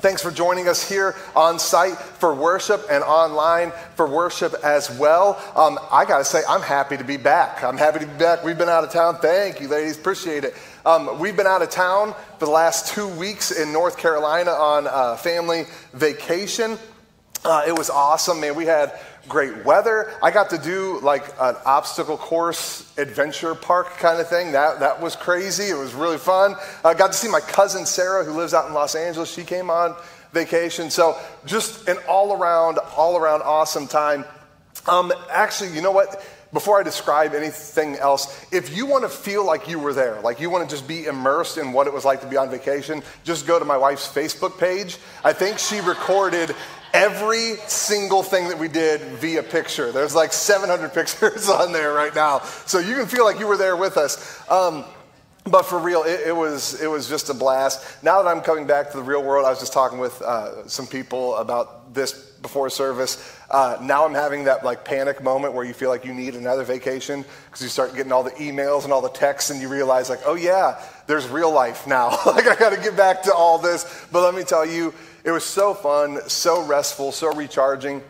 Thanks for joining us here on site for worship and online for worship as well. Um, I got to say, I'm happy to be back. I'm happy to be back. We've been out of town. Thank you, ladies. Appreciate it. Um, we've been out of town for the last two weeks in North Carolina on family vacation. Uh, it was awesome, man. We had great weather. I got to do like an obstacle course adventure park kind of thing. That, that was crazy. It was really fun. I got to see my cousin Sarah, who lives out in Los Angeles. She came on vacation. So just an all around, all around awesome time. Um, actually, you know what? Before I describe anything else, if you want to feel like you were there, like you want to just be immersed in what it was like to be on vacation, just go to my wife's Facebook page. I think she recorded every single thing that we did via picture. There's like 700 pictures on there right now. So you can feel like you were there with us. Um, but for real, it, it, was, it was just a blast. Now that I'm coming back to the real world, I was just talking with uh, some people about this before service. Uh, now I'm having that like panic moment where you feel like you need another vacation because you start getting all the emails and all the texts and you realize like, oh yeah, there's real life now. like I got to get back to all this. But let me tell you, it was so fun, so restful, so recharging.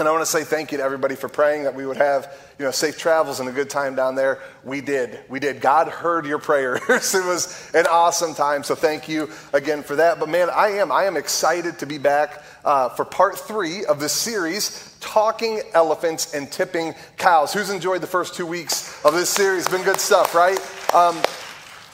And I want to say thank you to everybody for praying that we would have, you know, safe travels and a good time down there. We did. We did. God heard your prayers. it was an awesome time. So thank you again for that. But man, I am. I am excited to be back uh, for part three of this series, Talking Elephants and Tipping Cows. Who's enjoyed the first two weeks of this series? Been good stuff, right? Um,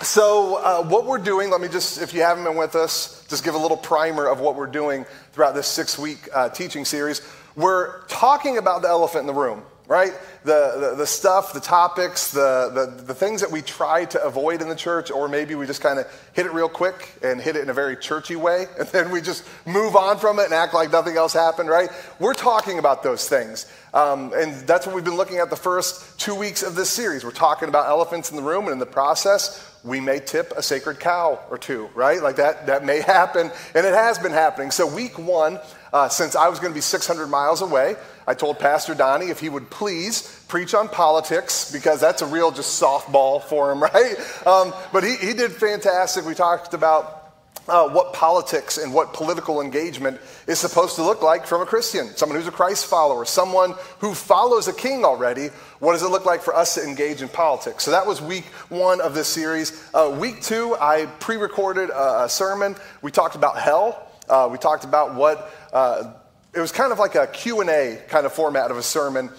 so, uh, what we're doing, let me just, if you haven't been with us, just give a little primer of what we're doing throughout this six week uh, teaching series. We're talking about the elephant in the room, right? The, the, the stuff, the topics, the, the, the things that we try to avoid in the church, or maybe we just kind of hit it real quick and hit it in a very churchy way, and then we just move on from it and act like nothing else happened, right? We're talking about those things. Um, and that's what we've been looking at the first two weeks of this series. We're talking about elephants in the room, and in the process, we may tip a sacred cow or two, right? Like that, that may happen, and it has been happening. So, week one, uh, since I was going to be 600 miles away, I told Pastor Donnie if he would please preach on politics, because that's a real just softball for him, right? Um, but he, he did fantastic. We talked about uh, what politics and what political engagement is supposed to look like from a Christian, someone who's a Christ follower, someone who follows a king already. What does it look like for us to engage in politics? So that was week one of this series. Uh, week two, I pre recorded a, a, sermon. We talked about hell. Uh, we talked about what, uh, it was kind of like a Q&A kind of format of a sermon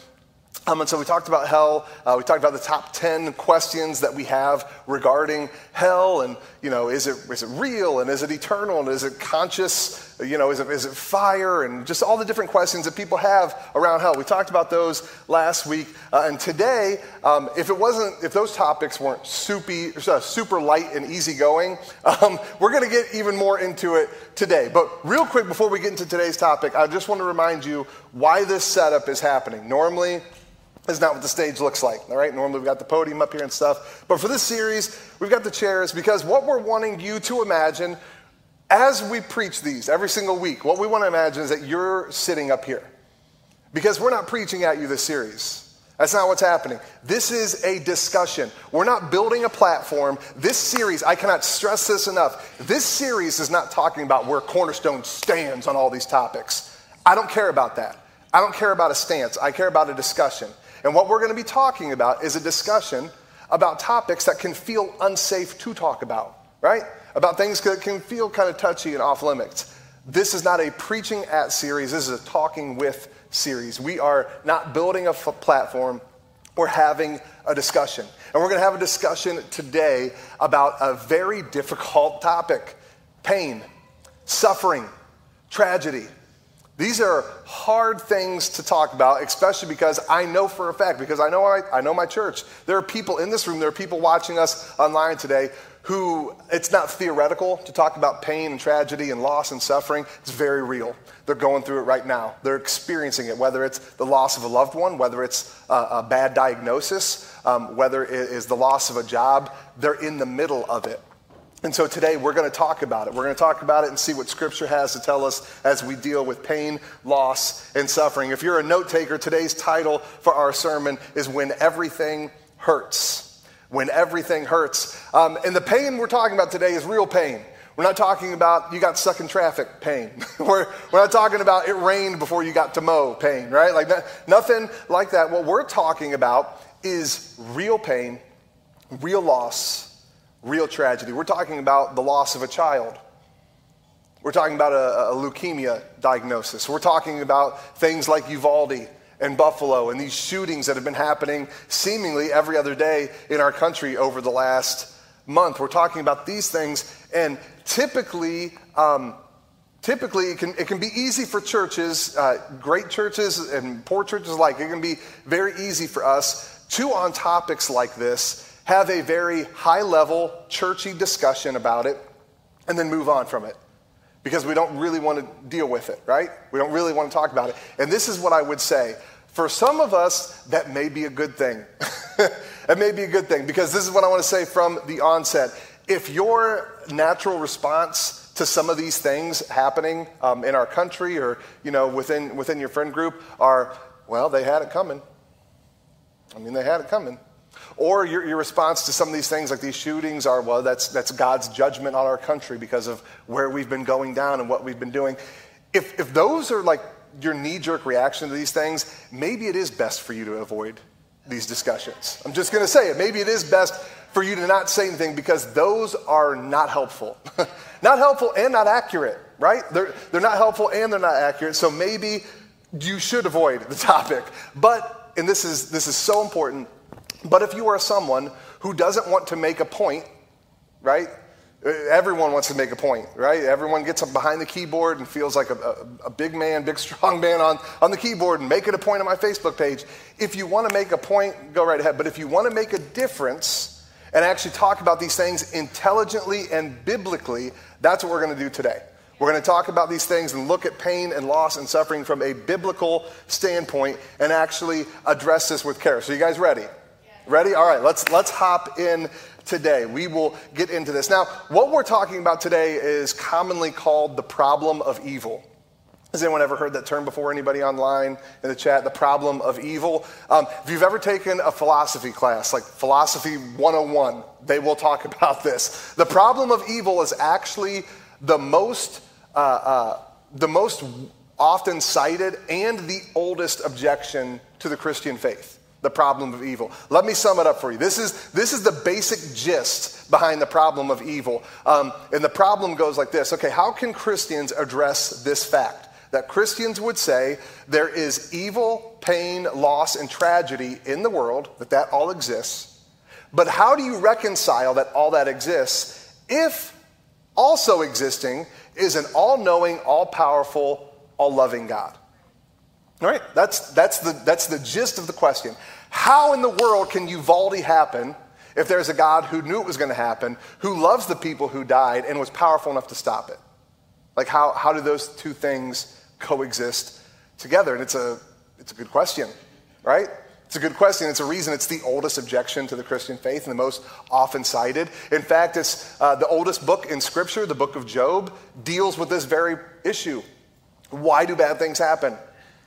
um, and so we talked about hell. Uh, we talked about the top 10 questions that we have regarding hell. And, you know, is it, is it real? And is it eternal? And is it conscious? You know, is it, is it fire? And just all the different questions that people have around hell. We talked about those last week. Uh, and today, um, if it wasn't, if those topics weren't soupy, uh, super light and easygoing, um, we're going to get even more into it today. But real quick, before we get into today's topic, I just want to remind you why this setup is happening. Normally, is not what the stage looks like. All right, normally we've got the podium up here and stuff. But for this series, we've got the chairs because what we're wanting you to imagine as we preach these every single week, what we want to imagine is that you're sitting up here. Because we're not preaching at you this series. That's not what's happening. This is a discussion. We're not building a platform. This series, I cannot stress this enough. This series is not talking about where Cornerstone stands on all these topics. I don't care about that. I don't care about a stance. I care about a discussion. And what we're going to be talking about is a discussion about topics that can feel unsafe to talk about, right? About things that can feel kind of touchy and off limits. This is not a preaching at series, this is a talking with series. We are not building a f- platform, we're having a discussion. And we're going to have a discussion today about a very difficult topic pain, suffering, tragedy. These are hard things to talk about, especially because I know for a fact, because I know I, I know my church. There are people in this room, there are people watching us online today who it's not theoretical to talk about pain and tragedy and loss and suffering. It's very real. They're going through it right now. They're experiencing it, whether it's the loss of a loved one, whether it's a, a bad diagnosis, um, whether it is the loss of a job. They're in the middle of it. And so today we're going to talk about it. We're going to talk about it and see what Scripture has to tell us as we deal with pain, loss, and suffering. If you're a note taker, today's title for our sermon is When Everything Hurts when everything hurts. Um, and the pain we're talking about today is real pain. We're not talking about you got stuck in traffic pain. we're, we're not talking about it rained before you got to mow pain, right? Like that, nothing like that. What we're talking about is real pain, real loss, real tragedy. We're talking about the loss of a child. We're talking about a, a leukemia diagnosis. We're talking about things like Uvalde and Buffalo and these shootings that have been happening seemingly every other day in our country over the last month. We're talking about these things, and typically, um, typically it can, it can be easy for churches, uh, great churches and poor churches alike, it can be very easy for us to, on topics like this, have a very high level, churchy discussion about it, and then move on from it because we don't really want to deal with it, right? We don't really want to talk about it. And this is what I would say. For some of us, that may be a good thing. that may be a good thing because this is what I want to say from the onset. If your natural response to some of these things happening um, in our country or you know within within your friend group are well they had it coming i mean they had it coming or your, your response to some of these things, like these shootings, are, well, that's, that's God's judgment on our country because of where we've been going down and what we've been doing. If, if those are like your knee jerk reaction to these things, maybe it is best for you to avoid these discussions. I'm just going to say it. Maybe it is best for you to not say anything because those are not helpful. not helpful and not accurate, right? They're, they're not helpful and they're not accurate. So maybe you should avoid the topic. But, and this is, this is so important, but if you are someone who doesn't want to make a point, right? Everyone wants to make a point, right? Everyone gets up behind the keyboard and feels like a, a, a, big man, big strong man on, on the keyboard and making a point on my Facebook page. If you want to make a point, go right ahead. But if you want to make a difference and actually talk about these things intelligently and biblically, that's what we're going to do today. We're going to talk about these things and look at pain and loss and suffering from a biblical standpoint and actually address this with care. So, you guys ready? Ready? All right, let's, let's hop in today. We will get into this. Now, what we're talking about today is commonly called the problem of evil. Has anyone ever heard that term before? Anybody online in the chat? The problem of evil. Um, if you've ever taken a philosophy class, like Philosophy 101, they will talk about this. The problem of evil is actually the most, uh, uh, the most often cited and the oldest objection to the Christian faith the problem of evil. Let me sum it up for you. This is, this is the basic gist behind the problem of evil. Um, and the problem goes like this okay, how can Christians address this fact? That Christians would say there is evil, pain, loss, and tragedy in the world, that that all exists. But how do you reconcile that all that exists if also existing is an all knowing, all powerful, all loving God? All right, that's, that's, the, that's the gist of the question. How in the world can Uvalde happen if there's a God who knew it was going to happen, who loves the people who died, and was powerful enough to stop it? Like, how, how do those two things coexist together? And it's a, it's a good question, right? It's a good question. It's a reason it's the oldest objection to the Christian faith and the most often cited. In fact, it's uh, the oldest book in Scripture, the book of Job, deals with this very issue. Why do bad things happen?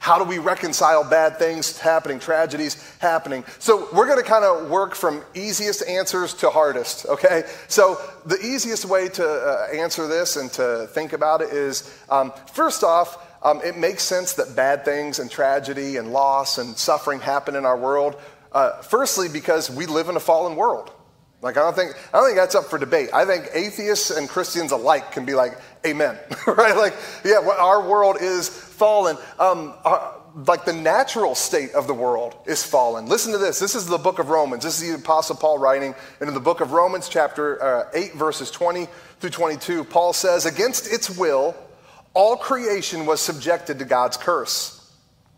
How do we reconcile bad things happening, tragedies happening? So, we're going to kind of work from easiest answers to hardest, okay? So, the easiest way to uh, answer this and to think about it is um, first off, um, it makes sense that bad things and tragedy and loss and suffering happen in our world. Uh, firstly, because we live in a fallen world. Like I don't think I don't think that's up for debate. I think atheists and Christians alike can be like, "Amen," right? Like, yeah, our world is fallen. Um, our, like the natural state of the world is fallen. Listen to this. This is the book of Romans. This is the Apostle Paul writing. And in the book of Romans, chapter uh, 8, verses 20 through 22, Paul says, Against its will, all creation was subjected to God's curse.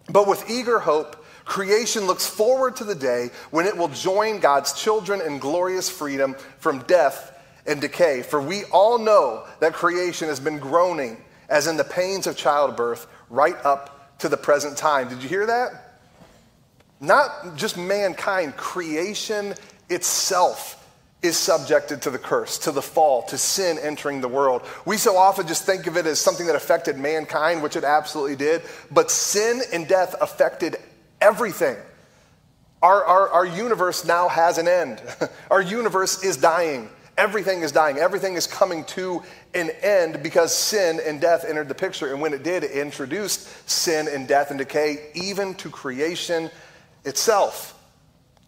But with eager hope, Creation looks forward to the day when it will join God's children in glorious freedom from death and decay. For we all know that creation has been groaning as in the pains of childbirth right up to the present time. Did you hear that? Not just mankind, creation itself is subjected to the curse, to the fall, to sin entering the world. We so often just think of it as something that affected mankind, which it absolutely did, but sin and death affected everything. Our, our, our universe now has an end. our universe is dying. Everything is dying. Everything is coming to an end because sin and death entered the picture. And when it did, it introduced sin and death and decay, even to creation itself.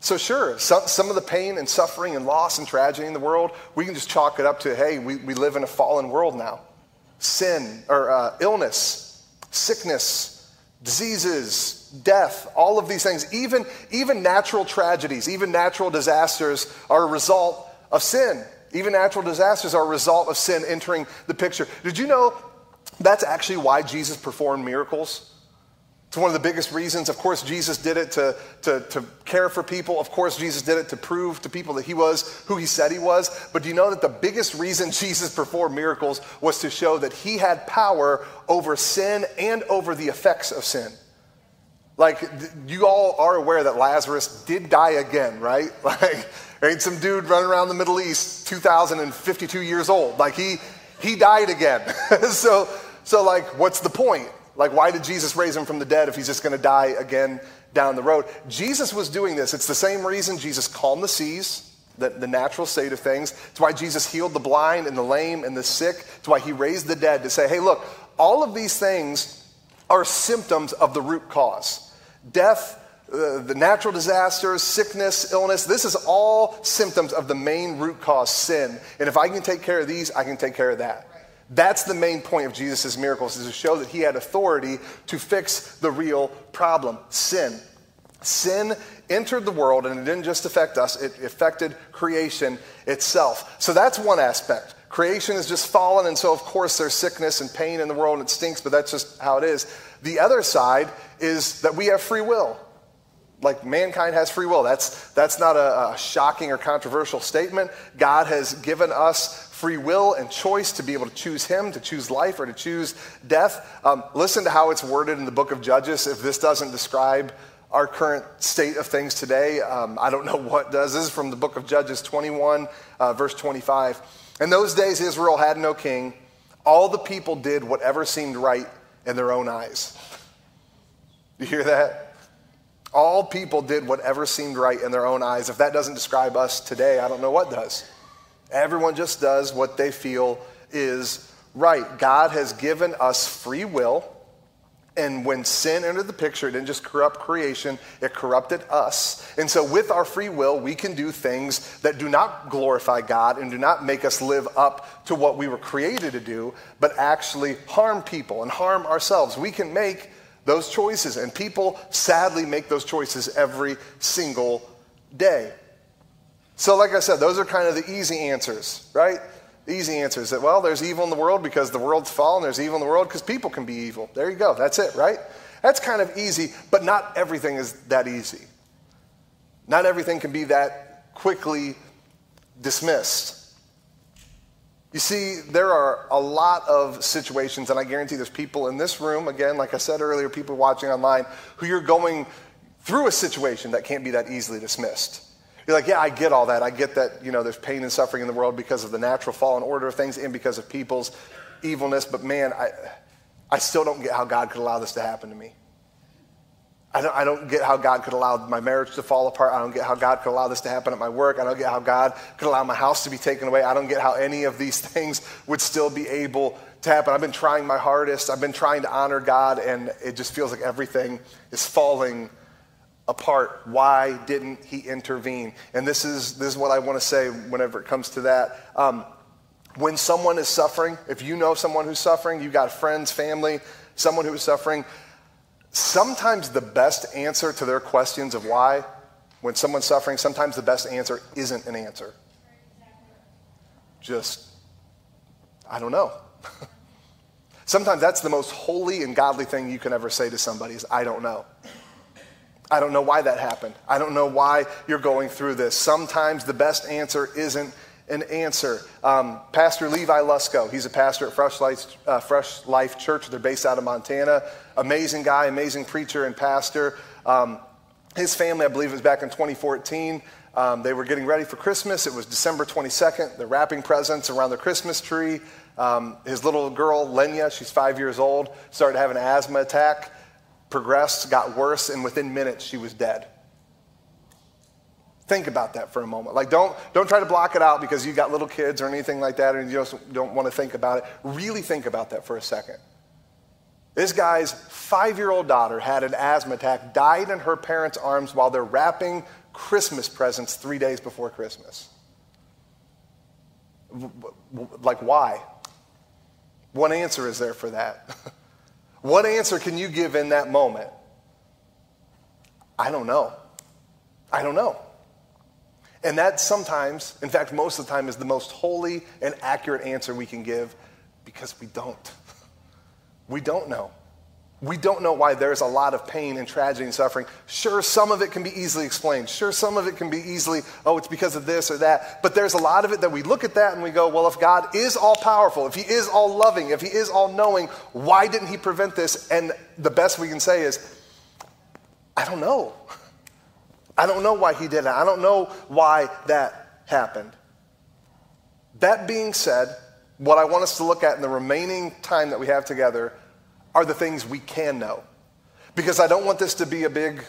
So, sure, some, some of the pain and suffering and loss and tragedy in the world, we can just chalk it up to hey, we, we live in a fallen world now. Sin or uh, illness, sickness, diseases, death, all of these things, even, even natural tragedies, even natural disasters are a result of sin. Even natural disasters are a result of sin entering the picture. Did you know that's actually why Jesus performed miracles? It's one of the biggest reasons. Of course, Jesus did it to, to, to care for people. Of course, Jesus did it to prove to people that he was who he said he was. But do you know that the biggest reason Jesus performed miracles was to show that he had power over sin and over the effects of sin? Like, you all are aware that Lazarus did die again, right? Like, right? Some dude running around the Middle East, 2,052 years old. Like, he, he died again. so, so, like, what's the point? Like, why did Jesus raise him from the dead if he's just going to die again down the road? Jesus was doing this. It's the same reason Jesus calmed the seas, the, the natural state of things. It's why Jesus healed the blind and the lame and the sick. It's why he raised the dead to say, hey, look, all of these things are symptoms of the root cause. Death, uh, the natural disasters, sickness, illness, this is all symptoms of the main root cause, sin. And if I can take care of these, I can take care of that. That's the main point of Jesus' miracles, is to show that he had authority to fix the real problem sin. Sin entered the world, and it didn't just affect us, it affected creation itself. So that's one aspect. Creation is just fallen, and so of course there's sickness and pain in the world, and it stinks, but that's just how it is. The other side is that we have free will. Like mankind has free will. That's, that's not a, a shocking or controversial statement. God has given us free will and choice to be able to choose Him, to choose life, or to choose death. Um, listen to how it's worded in the book of Judges. If this doesn't describe our current state of things today, um, I don't know what does. This is from the book of Judges 21, uh, verse 25. In those days, Israel had no king. All the people did whatever seemed right in their own eyes. You hear that? All people did whatever seemed right in their own eyes. If that doesn't describe us today, I don't know what does. Everyone just does what they feel is right. God has given us free will. And when sin entered the picture, it didn't just corrupt creation, it corrupted us. And so, with our free will, we can do things that do not glorify God and do not make us live up to what we were created to do, but actually harm people and harm ourselves. We can make those choices, and people sadly make those choices every single day. So, like I said, those are kind of the easy answers, right? Easy is that, well, there's evil in the world because the world's fallen, there's evil in the world because people can be evil. There you go, that's it, right? That's kind of easy, but not everything is that easy. Not everything can be that quickly dismissed. You see, there are a lot of situations, and I guarantee there's people in this room, again, like I said earlier, people watching online, who you're going through a situation that can't be that easily dismissed. You're like, yeah, I get all that. I get that, you know, there's pain and suffering in the world because of the natural fall and order of things and because of people's evilness. But man, I, I still don't get how God could allow this to happen to me. I don't, I don't get how God could allow my marriage to fall apart. I don't get how God could allow this to happen at my work. I don't get how God could allow my house to be taken away. I don't get how any of these things would still be able to happen. I've been trying my hardest. I've been trying to honor God, and it just feels like everything is falling apart. Why didn't he intervene? And this is, this is what I want to say whenever it comes to that. Um, when someone is suffering, if you know someone who's suffering, you've got friends, family, someone who is suffering, sometimes the best answer to their questions of why, when someone's suffering, sometimes the best answer isn't an answer. Just, I don't know. sometimes that's the most holy and godly thing you can ever say to somebody is, I don't know. I don't know why that happened. I don't know why you're going through this. Sometimes the best answer isn't an answer. Um, pastor Levi Lusko, he's a pastor at Fresh Life, uh, Fresh Life Church. They're based out of Montana. Amazing guy, amazing preacher and pastor. Um, his family, I believe, was back in 2014. Um, they were getting ready for Christmas. It was December 22nd. They're wrapping presents around the Christmas tree. Um, his little girl, Lenya, she's five years old, started having an asthma attack, progressed, got worse, and within minutes she was dead. Think about that for a moment. Like, don't, don't try to block it out because you've got little kids or anything like that and you just don't want to think about it. Really think about that for a second. This guy's five year old daughter had an asthma attack, died in her parents' arms while they're wrapping Christmas presents three days before Christmas. Like, why? What answer is there for that? what answer can you give in that moment? I don't know. I don't know. And that sometimes, in fact, most of the time, is the most holy and accurate answer we can give because we don't. We don't know. We don't know why there's a lot of pain and tragedy and suffering. Sure, some of it can be easily explained. Sure, some of it can be easily, oh, it's because of this or that. But there's a lot of it that we look at that and we go, well, if God is all powerful, if He is all loving, if He is all knowing, why didn't He prevent this? And the best we can say is, I don't know. I don't know why he did it. I don't know why that happened. That being said, what I want us to look at in the remaining time that we have together are the things we can know. Because I don't want this to be a big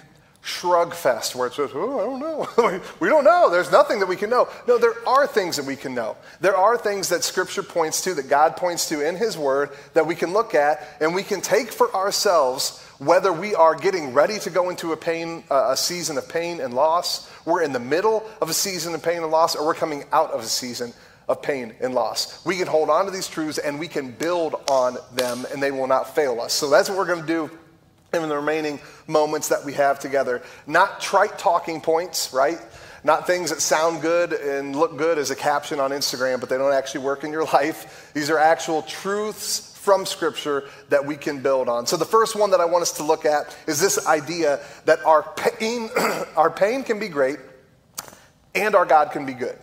shrug fest where it's says, oh, I don't know. we don't know. There's nothing that we can know. No, there are things that we can know. There are things that Scripture points to, that God points to in His Word, that we can look at and we can take for ourselves whether we are getting ready to go into a pain, uh, a season of pain and loss, we're in the middle of a season of pain and loss, or we're coming out of a season of pain and loss. We can hold on to these truths and we can build on them, and they will not fail us. So that's what we're going to do in the remaining moments that we have together. Not trite talking points, right? Not things that sound good and look good as a caption on Instagram, but they don't actually work in your life. These are actual truths from Scripture that we can build on. So the first one that I want us to look at is this idea that our pain, our pain can be great and our God can be good.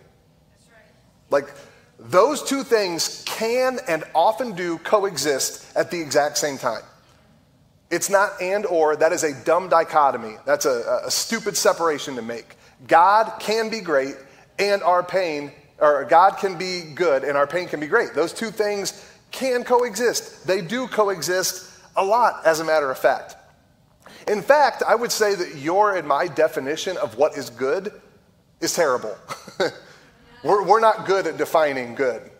Like those two things can and often do coexist at the exact same time. It's not and or, that is a dumb dichotomy. That's a, a stupid separation to make. God can be great and our pain, or God can be good and our pain can be great. Those two things can coexist. They do coexist a lot, as a matter of fact. In fact, I would say that your and my definition of what is good is terrible. we're, we're not good at defining good.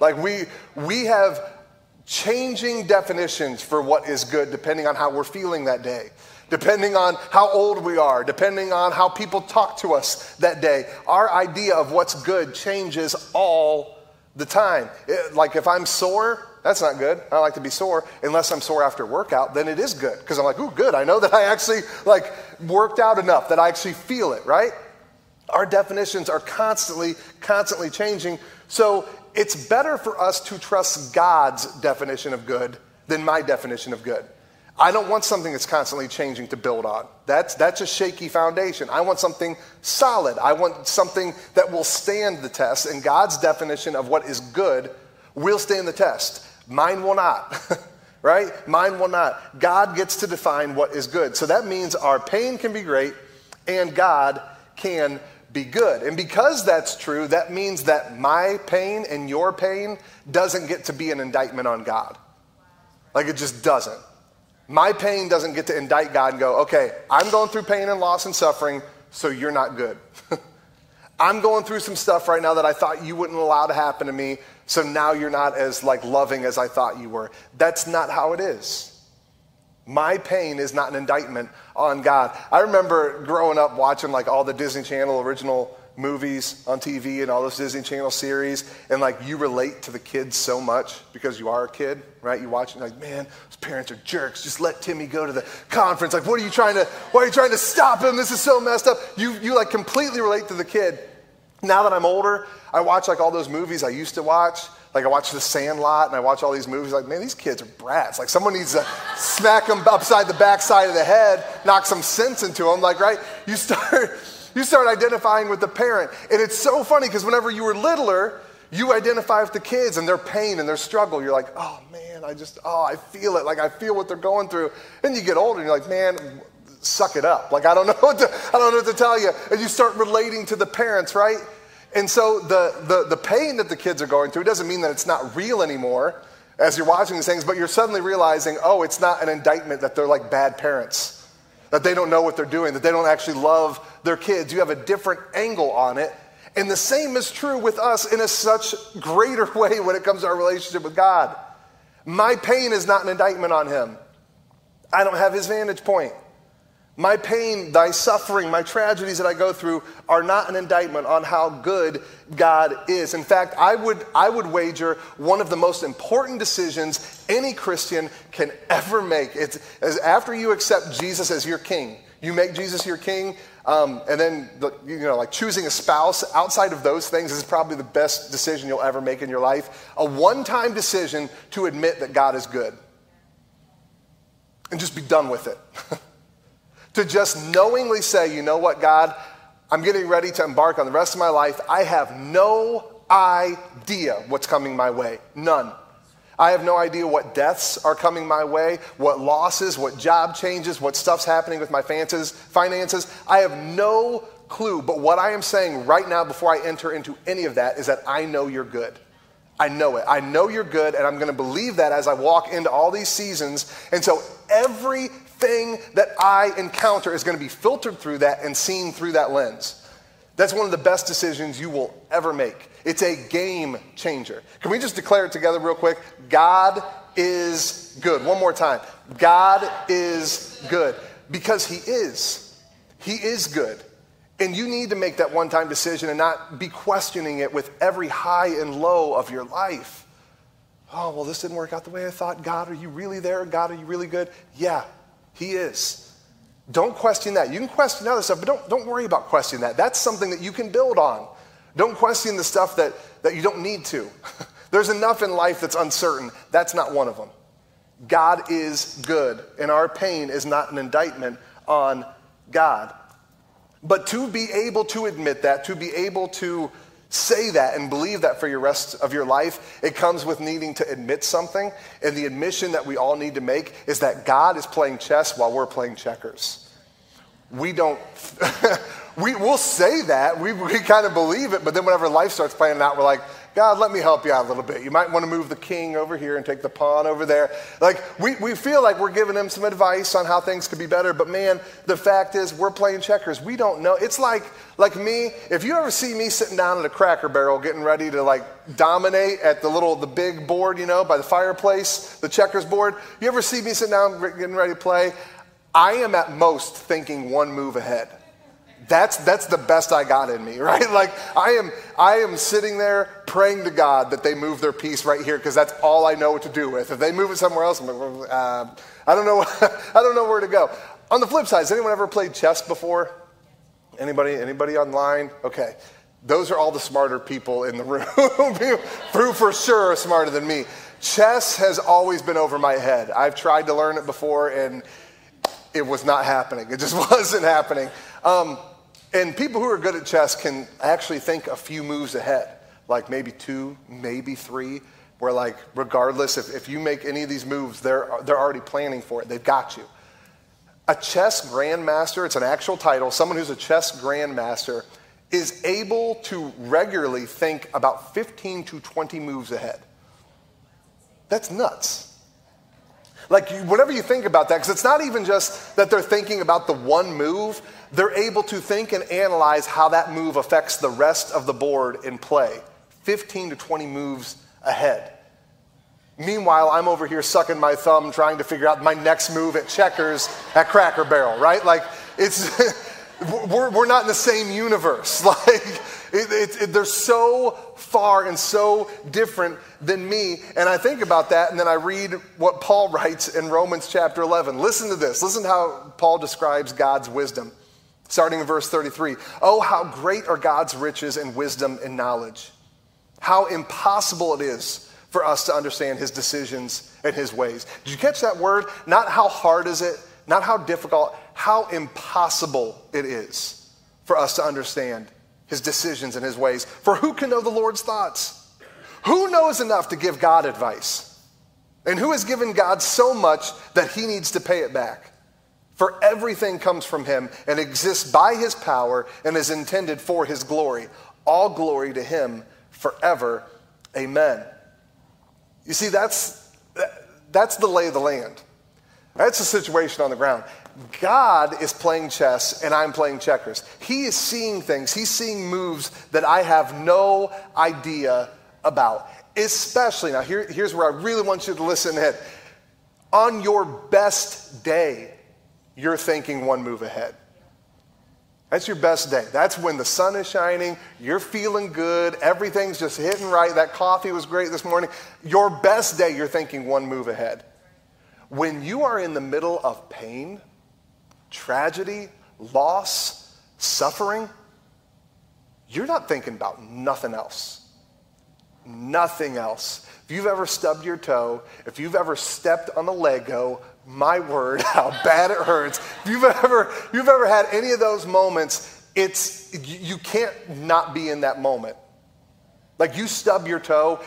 Like, we, we have changing definitions for what is good depending on how we're feeling that day, depending on how old we are, depending on how people talk to us that day. Our idea of what's good changes all the time. It, like if I'm sore, that's not good. I like to be sore. Unless I'm sore after workout, then it is good. Because I'm like, ooh, good. I know that I actually like worked out enough that I actually feel it, right? Our definitions are constantly, constantly changing. So it's better for us to trust God's definition of good than my definition of good. I don't want something that's constantly changing to build on. That's, that's a shaky foundation. I want something solid. I want something that will stand the test. And God's definition of what is good will stand the test. Mine will not, right? Mine will not. God gets to define what is good. So that means our pain can be great and God can be good. And because that's true, that means that my pain and your pain doesn't get to be an indictment on God. Like it just doesn't. My pain doesn't get to indict God and go, okay, I'm going through pain and loss and suffering, so you're not good. I'm going through some stuff right now that I thought you wouldn't allow to happen to me, so now you're not as like loving as I thought you were. That's not how it is. My pain is not an indictment on God. I remember growing up watching like all the Disney Channel original movies on TV and all those Disney Channel series, and like you relate to the kids so much because you are a kid, right? You watch it like, man, his parents are jerks. Just let Timmy go to the conference. Like, what are you trying to? Why are you trying to stop him? This is so messed up. You you like completely relate to the kid. Now that I'm older, I watch like all those movies I used to watch, Like I watch The Sandlot and I watch all these movies. Like, man, these kids are brats. Like someone needs to smack them upside the backside of the head, knock some sense into them. Like, right? You start, you start identifying with the parent, and it's so funny because whenever you were littler, you identify with the kids and their pain and their struggle. You're like, oh man, I just, oh, I feel it. Like I feel what they're going through. And you get older and you're like, man, suck it up. Like I don't know what to, I don't know what to tell you. And you start relating to the parents, right? And so the, the, the pain that the kids are going through doesn't mean that it's not real anymore as you're watching these things, but you're suddenly realizing, oh, it's not an indictment that they're like bad parents, that they don't know what they're doing, that they don't actually love their kids. You have a different angle on it. And the same is true with us in a such greater way when it comes to our relationship with God. My pain is not an indictment on him. I don't have his vantage point. My pain, thy suffering, my tragedies that I go through are not an indictment on how good God is. In fact, I would, I would wager one of the most important decisions any Christian can ever make. As after you accept Jesus as your king, you make Jesus your king, um, and then the, you know, like choosing a spouse. Outside of those things is probably the best decision you'll ever make in your life. A one-time decision to admit that God is good, and just be done with it. to just knowingly say, you know what, God, I'm getting ready to embark on the rest of my life. I have no idea what's coming my way. None. I have no idea what deaths are coming my way, what losses, what job changes, what stuff's happening with my finances. I have no clue. But what I am saying right now before I enter into any of that is that I know you're good. I know it. I know you're good, and I'm going to believe that as I walk into all these seasons. And so every thing that I encounter is going to be filtered through that and seen through that lens. That's one of the best decisions you will ever make. It's a game changer. Can we just declare it together real quick? God is good. One more time. God is good because He is. He is good. And you need to make that one time decision and not be questioning it with every high and low of your life. Oh, well, this didn't work out the way I thought. God, are you really there? God, are you really good? Yeah, he is. Don't question that. You can question other stuff, but don't, don't worry about questioning that. That's something that you can build on. Don't question the stuff that, that you don't need to. There's enough in life that's uncertain. That's not one of them. God is good, and our pain is not an indictment on God. But to be able to admit that, to be able to say that and believe that for your rest of your life, it comes with needing to admit something. And the admission that we all need to make is that God is playing chess while we're playing checkers. We don't, we, we'll say that, we, we kind of believe it, but then whenever life starts playing out, we're like, God, let me help you out a little bit. You might want to move the king over here and take the pawn over there. Like, we, we feel like we're giving him some advice on how things could be better, but man, the fact is, we're playing checkers. We don't know. It's like, like me, if you ever see me sitting down at a cracker barrel getting ready to like dominate at the little, the big board, you know, by the fireplace, the checkers board, you ever see me sitting down getting ready to play? I am at most thinking one move ahead. That's, that's the best I got in me, right? Like I am, I am sitting there praying to God that they move their piece right here because that's all I know what to do with. If they move it somewhere else, I'm like, uh, I don't know, I don't know where to go. On the flip side, has anyone ever played chess before? Anybody, anybody online? Okay. Those are all the smarter people in the room who for sure are smarter than me. Chess has always been over my head. I've tried to learn it before and it was not happening. It just wasn't happening. Um, and people who are good at chess can actually think a few moves ahead, like maybe two, maybe three, where like regardless if, if you make any of these moves, they're, they're already planning for it. They've got you. A chess grandmaster, it's an actual title, someone who's a chess grandmaster is able to regularly think about 15 to 20 moves ahead. That's nuts. Like, whatever you think about that, because it's not even just that they're thinking about the one move, they're able to think and analyze how that move affects the rest of the board in play. 15 to 20 moves ahead. Meanwhile, I'm over here sucking my thumb trying to figure out my next move at checkers at Cracker Barrel, right? Like, it's. we're, we're not in the same universe. Like, it, it, it, they're so far and so different than me. And I think about that, and then I read what Paul writes in Romans chapter 11. Listen to this. Listen to how Paul describes God's wisdom, starting in verse 33. Oh, how great are God's riches and wisdom and knowledge! how impossible it is for us to understand his decisions and his ways. Did you catch that word? Not how hard is it, not how difficult, how impossible it is for us to understand his decisions and his ways. For who can know the Lord's thoughts? Who knows enough to give God advice? And who has given God so much that he needs to pay it back? For everything comes from him and exists by his power and is intended for his glory. All glory to him forever. Amen. You see, that's, that's the lay of the land. That's the situation on the ground. God is playing chess and I'm playing checkers. He is seeing things, He's seeing moves that I have no idea about. Especially, now here, here's where I really want you to listen in. On your best day, you're thinking one move ahead. That's your best day. That's when the sun is shining, you're feeling good, everything's just hitting right. That coffee was great this morning. Your best day, you're thinking one move ahead. When you are in the middle of pain, tragedy, loss, suffering, you're not thinking about nothing else. Nothing else. If you've ever stubbed your toe, if you've ever stepped on a Lego, my word, how bad it hurts. If you've ever, you've ever had any of those moments, it's, you can't not be in that moment. Like you stub your toe,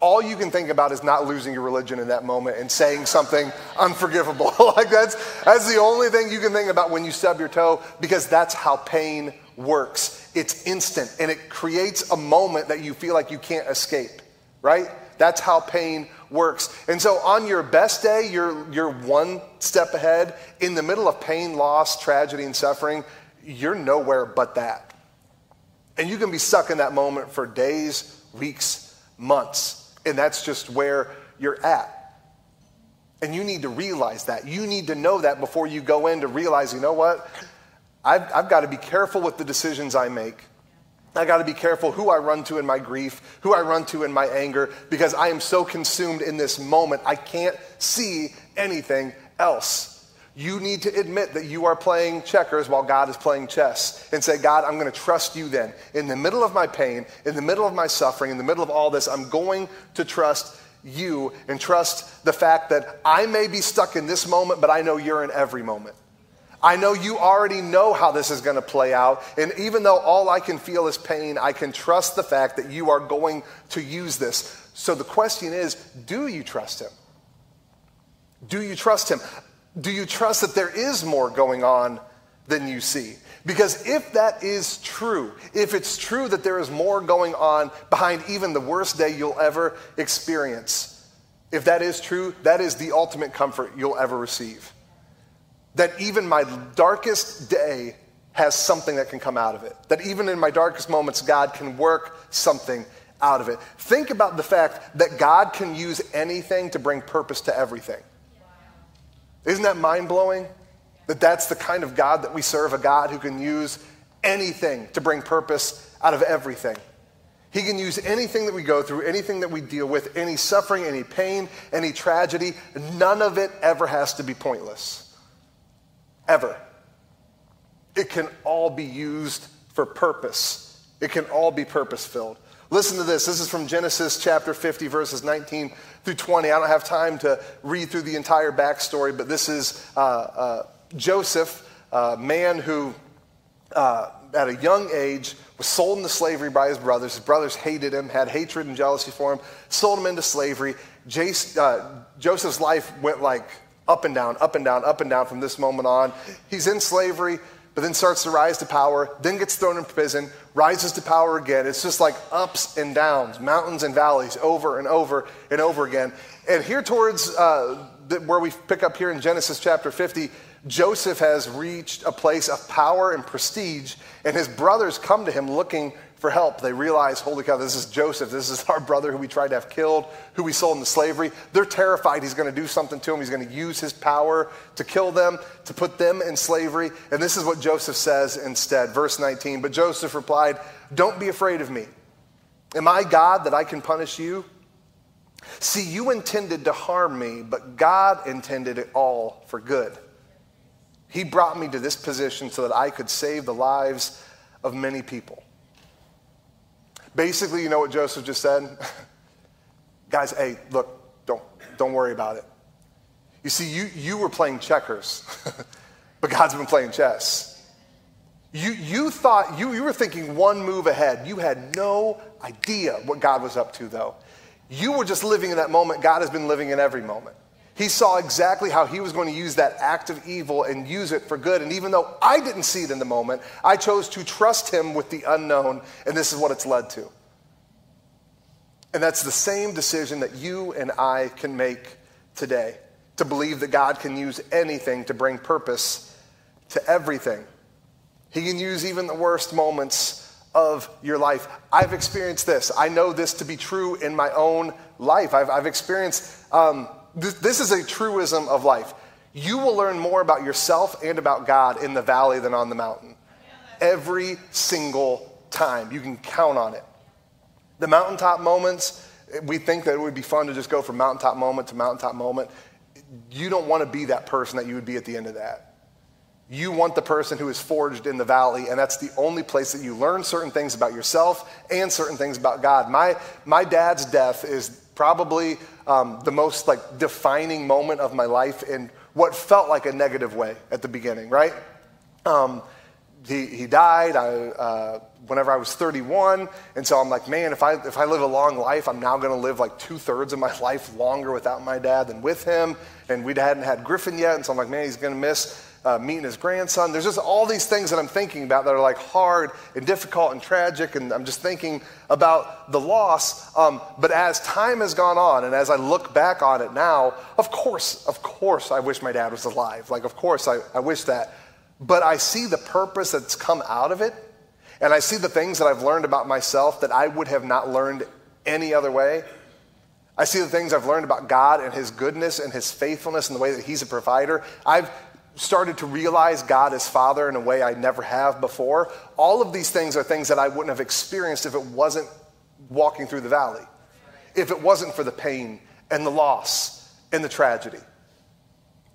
all you can think about is not losing your religion in that moment and saying something unforgivable. like that's, that's the only thing you can think about when you stub your toe because that's how pain works. It's instant and it creates a moment that you feel like you can't escape, right? That's how pain works. And so on your best day, you're, you're one step ahead. In the middle of pain, loss, tragedy, and suffering, you're nowhere but that. And you can be stuck in that moment for days, weeks, months. And that's just where you're at. And you need to realize that. You need to know that before you go in to realize, you know what? I've, I've got to be careful with the decisions I make. I got to be careful who I run to in my grief, who I run to in my anger, because I am so consumed in this moment, I can't see anything else. You need to admit that you are playing checkers while God is playing chess and say, God, I'm going to trust you then. In the middle of my pain, in the middle of my suffering, in the middle of all this, I'm going to trust you and trust the fact that I may be stuck in this moment, but I know you're in every moment. I know you already know how this is going to play out. And even though all I can feel is pain, I can trust the fact that you are going to use this. So the question is do you trust him? Do you trust him? Do you trust that there is more going on than you see? Because if that is true, if it's true that there is more going on behind even the worst day you'll ever experience, if that is true, that is the ultimate comfort you'll ever receive that even my darkest day has something that can come out of it. That even in my darkest moments, God can work something out of it. Think about the fact that God can use anything to bring purpose to everything. Isn't that mind blowing? That that's the kind of God that we serve, a God who can use anything to bring purpose out of everything. He can use anything that we go through, anything that we deal with, any suffering, any pain, any tragedy. None of it ever has to be pointless ever. It can all be used for purpose, it can all be purpose filled. Listen to this. This is from Genesis chapter 50, verses 19 through 20. I don't have time to read through the entire backstory, but this is uh, uh, Joseph, a man who, uh, at a young age, was sold into slavery by his brothers. His brothers hated him, had hatred and jealousy for him, sold him into slavery. Jace, uh, Joseph's life went like up and down, up and down, up and down from this moment on. He's in slavery, but then starts to rise to power, then gets thrown in prison, rises to power again. It's just like ups and downs, mountains and valleys, over and over and over again. And here towards uh, where we pick up here in Genesis chapter 50, Joseph has reached a place of power and prestige, and his brothers come to him looking for help. They realize, holy cow, this is Joseph. This is our brother who we tried to have killed, who we sold into slavery. They're terrified he's going to do something to them. He's going to use his power to kill them, to put them in slavery. And this is what Joseph says instead. Verse 19. But Joseph replied, Don't be afraid of me. Am I God that I can punish you? See, you intended to harm me, but God intended it all for good. He brought me to this position so that I could save the lives of many people. Basically, you know what Joseph just said? Guys, hey, look, don't, don't worry about it. You see, you, you were playing checkers, but God's been playing chess. You, you thought, you, you were thinking one move ahead. You had no idea what God was up to, though. You were just living in that moment. God has been living in every moment. He saw exactly how he was going to use that act of evil and use it for good. And even though I didn't see it in the moment, I chose to trust him with the unknown, and this is what it's led to. And that's the same decision that you and I can make today to believe that God can use anything to bring purpose to everything. He can use even the worst moments of your life. I've experienced this. I know this to be true in my own life. I've, I've experienced um, this, this is a truism of life. You will learn more about yourself and about God in the valley than on the mountain. Every single time. You can count on it. The mountaintop moments, we think that it would be fun to just go from mountaintop moment to mountaintop moment. You don't want to be that person that you would be at the end of that. You want the person who is forged in the valley, and that's the only place that you learn certain things about yourself and certain things about God. My, my dad's death is probably um, the most like defining moment of my life in what felt like a negative way at the beginning, right? Um, he, he died I, uh, whenever I was 31. And so I'm like, man, if I, if I live a long life, I'm now going to live like two thirds of my life longer without my dad than with him. And we hadn't had Griffin yet. And so I'm like, man, he's going to miss uh, meeting his grandson. There's just all these things that I'm thinking about that are like hard and difficult and tragic, and I'm just thinking about the loss. Um, but as time has gone on, and as I look back on it now, of course, of course, I wish my dad was alive. Like, of course, I, I wish that. But I see the purpose that's come out of it, and I see the things that I've learned about myself that I would have not learned any other way. I see the things I've learned about God and His goodness and His faithfulness and the way that He's a provider. I've started to realize God as Father in a way I never have before. All of these things are things that I wouldn't have experienced if it wasn't walking through the valley, if it wasn't for the pain and the loss and the tragedy.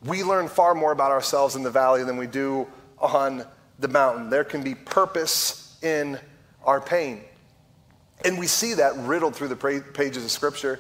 We learn far more about ourselves in the valley than we do on the mountain. There can be purpose in our pain. And we see that riddled through the pages of Scripture.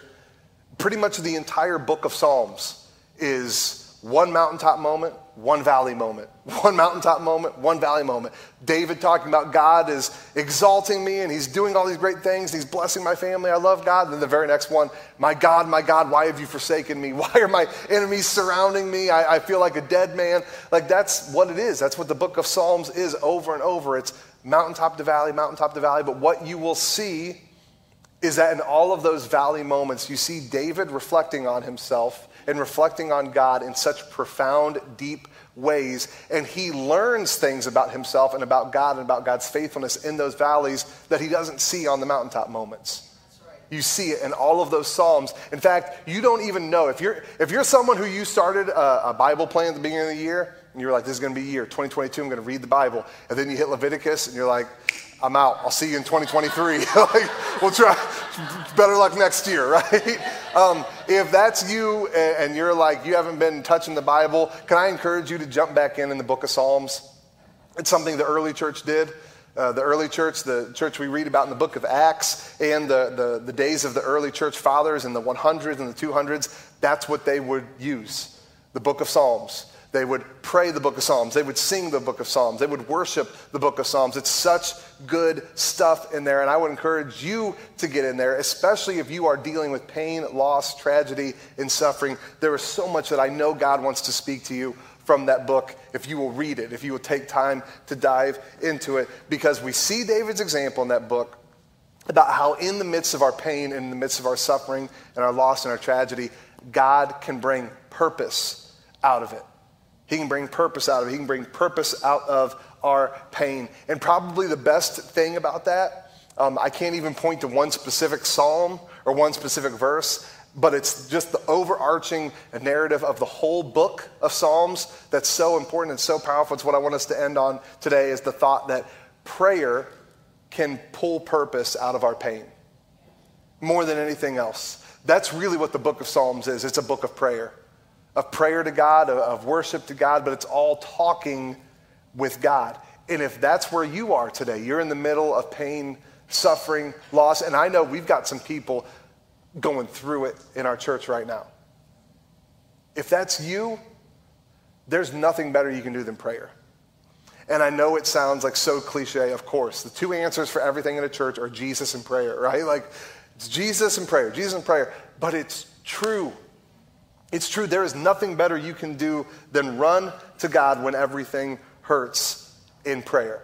Pretty much the entire book of Psalms is one mountaintop moment, one valley moment. One mountaintop moment, one valley moment. David talking about God is exalting me and he's doing all these great things. He's blessing my family. I love God. And Then the very next one, my God, my God, why have you forsaken me? Why are my enemies surrounding me? I, I feel like a dead man. Like that's what it is. That's what the book of Psalms is over and over. It's mountaintop to valley, mountaintop to valley. But what you will see is that in all of those valley moments, you see David reflecting on himself and reflecting on God in such profound, deep ways. And he learns things about himself and about God and about God's faithfulness in those valleys that he doesn't see on the mountaintop moments. You see it in all of those Psalms. In fact, you don't even know. If you're, if you're someone who you started a, a Bible plan at the beginning of the year, and you're like, this is going to be year 2022, I'm going to read the Bible. And then you hit Leviticus, and you're like, I'm out. I'll see you in 2023. like, we'll try. Better luck next year, right? Um, if that's you and you're like, you haven't been touching the Bible, can I encourage you to jump back in in the book of Psalms? It's something the early church did. Uh, the early church, the church we read about in the book of Acts, and the, the, the days of the early church fathers in the 100s and the 200s, that's what they would use the book of Psalms. They would pray the book of Psalms. They would sing the book of Psalms. They would worship the book of Psalms. It's such good stuff in there. And I would encourage you to get in there, especially if you are dealing with pain, loss, tragedy, and suffering. There is so much that I know God wants to speak to you from that book if you will read it, if you will take time to dive into it. Because we see David's example in that book about how, in the midst of our pain, in the midst of our suffering and our loss and our tragedy, God can bring purpose out of it. He can bring purpose out of it. He can bring purpose out of our pain. And probably the best thing about that, um, I can't even point to one specific psalm or one specific verse, but it's just the overarching narrative of the whole book of Psalms that's so important and so powerful. It's what I want us to end on today is the thought that prayer can pull purpose out of our pain more than anything else. That's really what the book of Psalms is. It's a book of prayer of prayer to God, of worship to God, but it's all talking with God. And if that's where you are today, you're in the middle of pain, suffering, loss. And I know we've got some people going through it in our church right now. If that's you, there's nothing better you can do than prayer. And I know it sounds like so cliche, of course. The two answers for everything in a church are Jesus and prayer, right? Like, it's Jesus and prayer, Jesus and prayer. But it's true. It's true. There is nothing better you can do than run to God when everything hurts in prayer.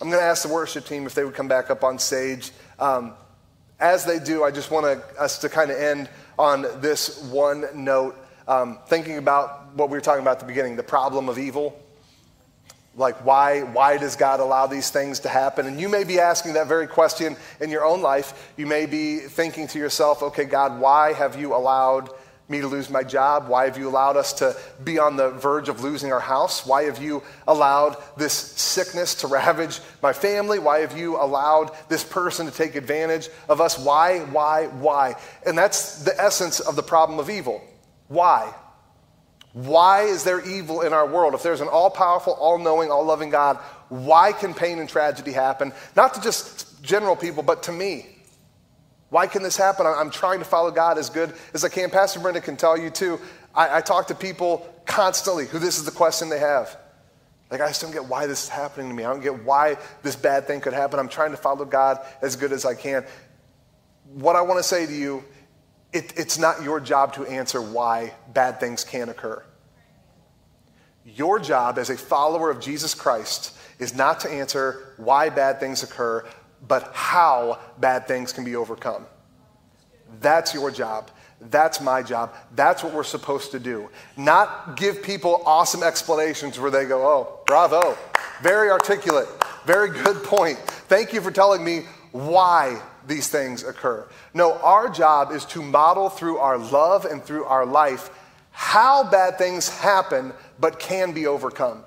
I'm going to ask the worship team if they would come back up on stage. Um, as they do, I just want to, us to kind of end on this one note, um, thinking about what we were talking about at the beginning the problem of evil. Like, why, why does God allow these things to happen? And you may be asking that very question in your own life. You may be thinking to yourself, okay, God, why have you allowed me to lose my job? Why have you allowed us to be on the verge of losing our house? Why have you allowed this sickness to ravage my family? Why have you allowed this person to take advantage of us? Why, why, why? And that's the essence of the problem of evil. Why? Why is there evil in our world? If there's an all powerful, all knowing, all loving God, why can pain and tragedy happen? Not to just general people, but to me. Why can this happen? I'm trying to follow God as good as I can. Pastor Brenda can tell you too. I, I talk to people constantly who this is the question they have. Like, I just don't get why this is happening to me. I don't get why this bad thing could happen. I'm trying to follow God as good as I can. What I want to say to you it, it's not your job to answer why bad things can occur. Your job as a follower of Jesus Christ is not to answer why bad things occur, but how bad things can be overcome. That's your job. That's my job. That's what we're supposed to do. Not give people awesome explanations where they go, oh, bravo, very articulate, very good point. Thank you for telling me why these things occur. No, our job is to model through our love and through our life how bad things happen but can be overcome.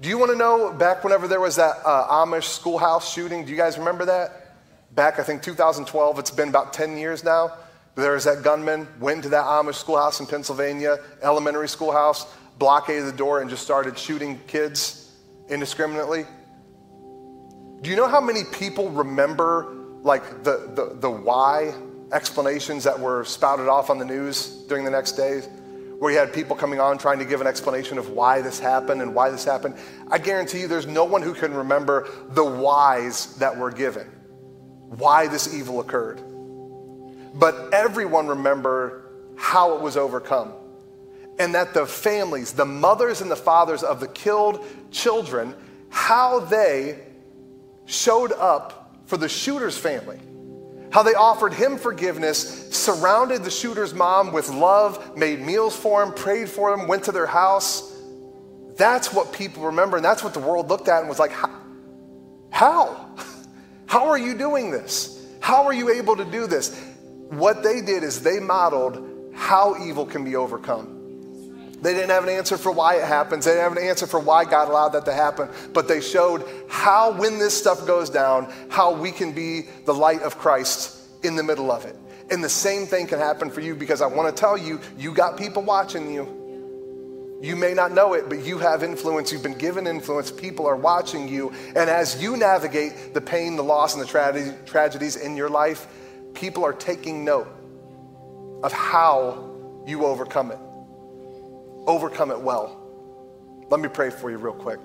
Do you want to know back whenever there was that uh, Amish schoolhouse shooting? Do you guys remember that? Back, I think 2012, it's been about 10 years now. There was that gunman, went into that Amish schoolhouse in Pennsylvania, elementary schoolhouse, blockaded the door, and just started shooting kids indiscriminately. Do you know how many people remember like the, the, the why explanations that were spouted off on the news during the next days, where you had people coming on trying to give an explanation of why this happened and why this happened. I guarantee you there's no one who can remember the whys that were given, why this evil occurred. But everyone remember how it was overcome. And that the families, the mothers and the fathers of the killed children, how they showed up for the shooter's family. How they offered him forgiveness, surrounded the shooter's mom with love, made meals for him, prayed for him, went to their house. That's what people remember, and that's what the world looked at and was like, How? How are you doing this? How are you able to do this? What they did is they modeled how evil can be overcome. They didn't have an answer for why it happens. They didn't have an answer for why God allowed that to happen. But they showed how, when this stuff goes down, how we can be the light of Christ in the middle of it. And the same thing can happen for you because I want to tell you, you got people watching you. You may not know it, but you have influence. You've been given influence. People are watching you. And as you navigate the pain, the loss, and the tra- tragedies in your life, people are taking note of how you overcome it overcome it well. Let me pray for you real quick.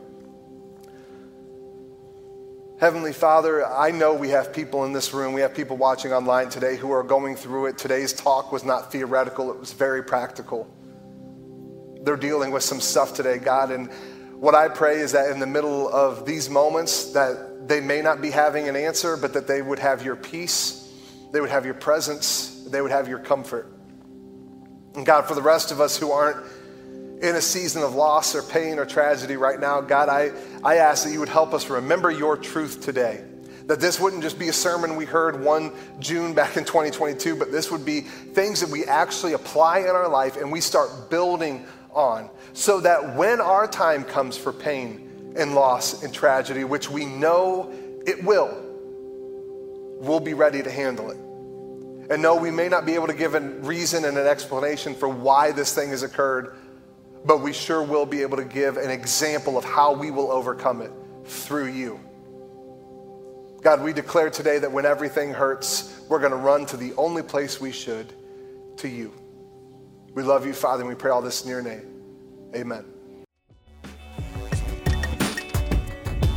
Heavenly Father, I know we have people in this room, we have people watching online today who are going through it. Today's talk was not theoretical, it was very practical. They're dealing with some stuff today, God, and what I pray is that in the middle of these moments that they may not be having an answer, but that they would have your peace, they would have your presence, they would have your comfort. And God, for the rest of us who aren't in a season of loss or pain or tragedy right now, God, I, I ask that you would help us remember your truth today. That this wouldn't just be a sermon we heard one June back in 2022, but this would be things that we actually apply in our life and we start building on. So that when our time comes for pain and loss and tragedy, which we know it will, we'll be ready to handle it. And no, we may not be able to give a reason and an explanation for why this thing has occurred, but we sure will be able to give an example of how we will overcome it through you. God, we declare today that when everything hurts, we're going to run to the only place we should, to you. We love you, Father, and we pray all this in your name. Amen.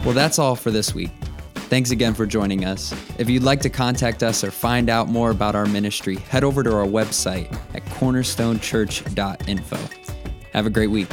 Well, that's all for this week. Thanks again for joining us. If you'd like to contact us or find out more about our ministry, head over to our website at cornerstonechurch.info. Have a great week.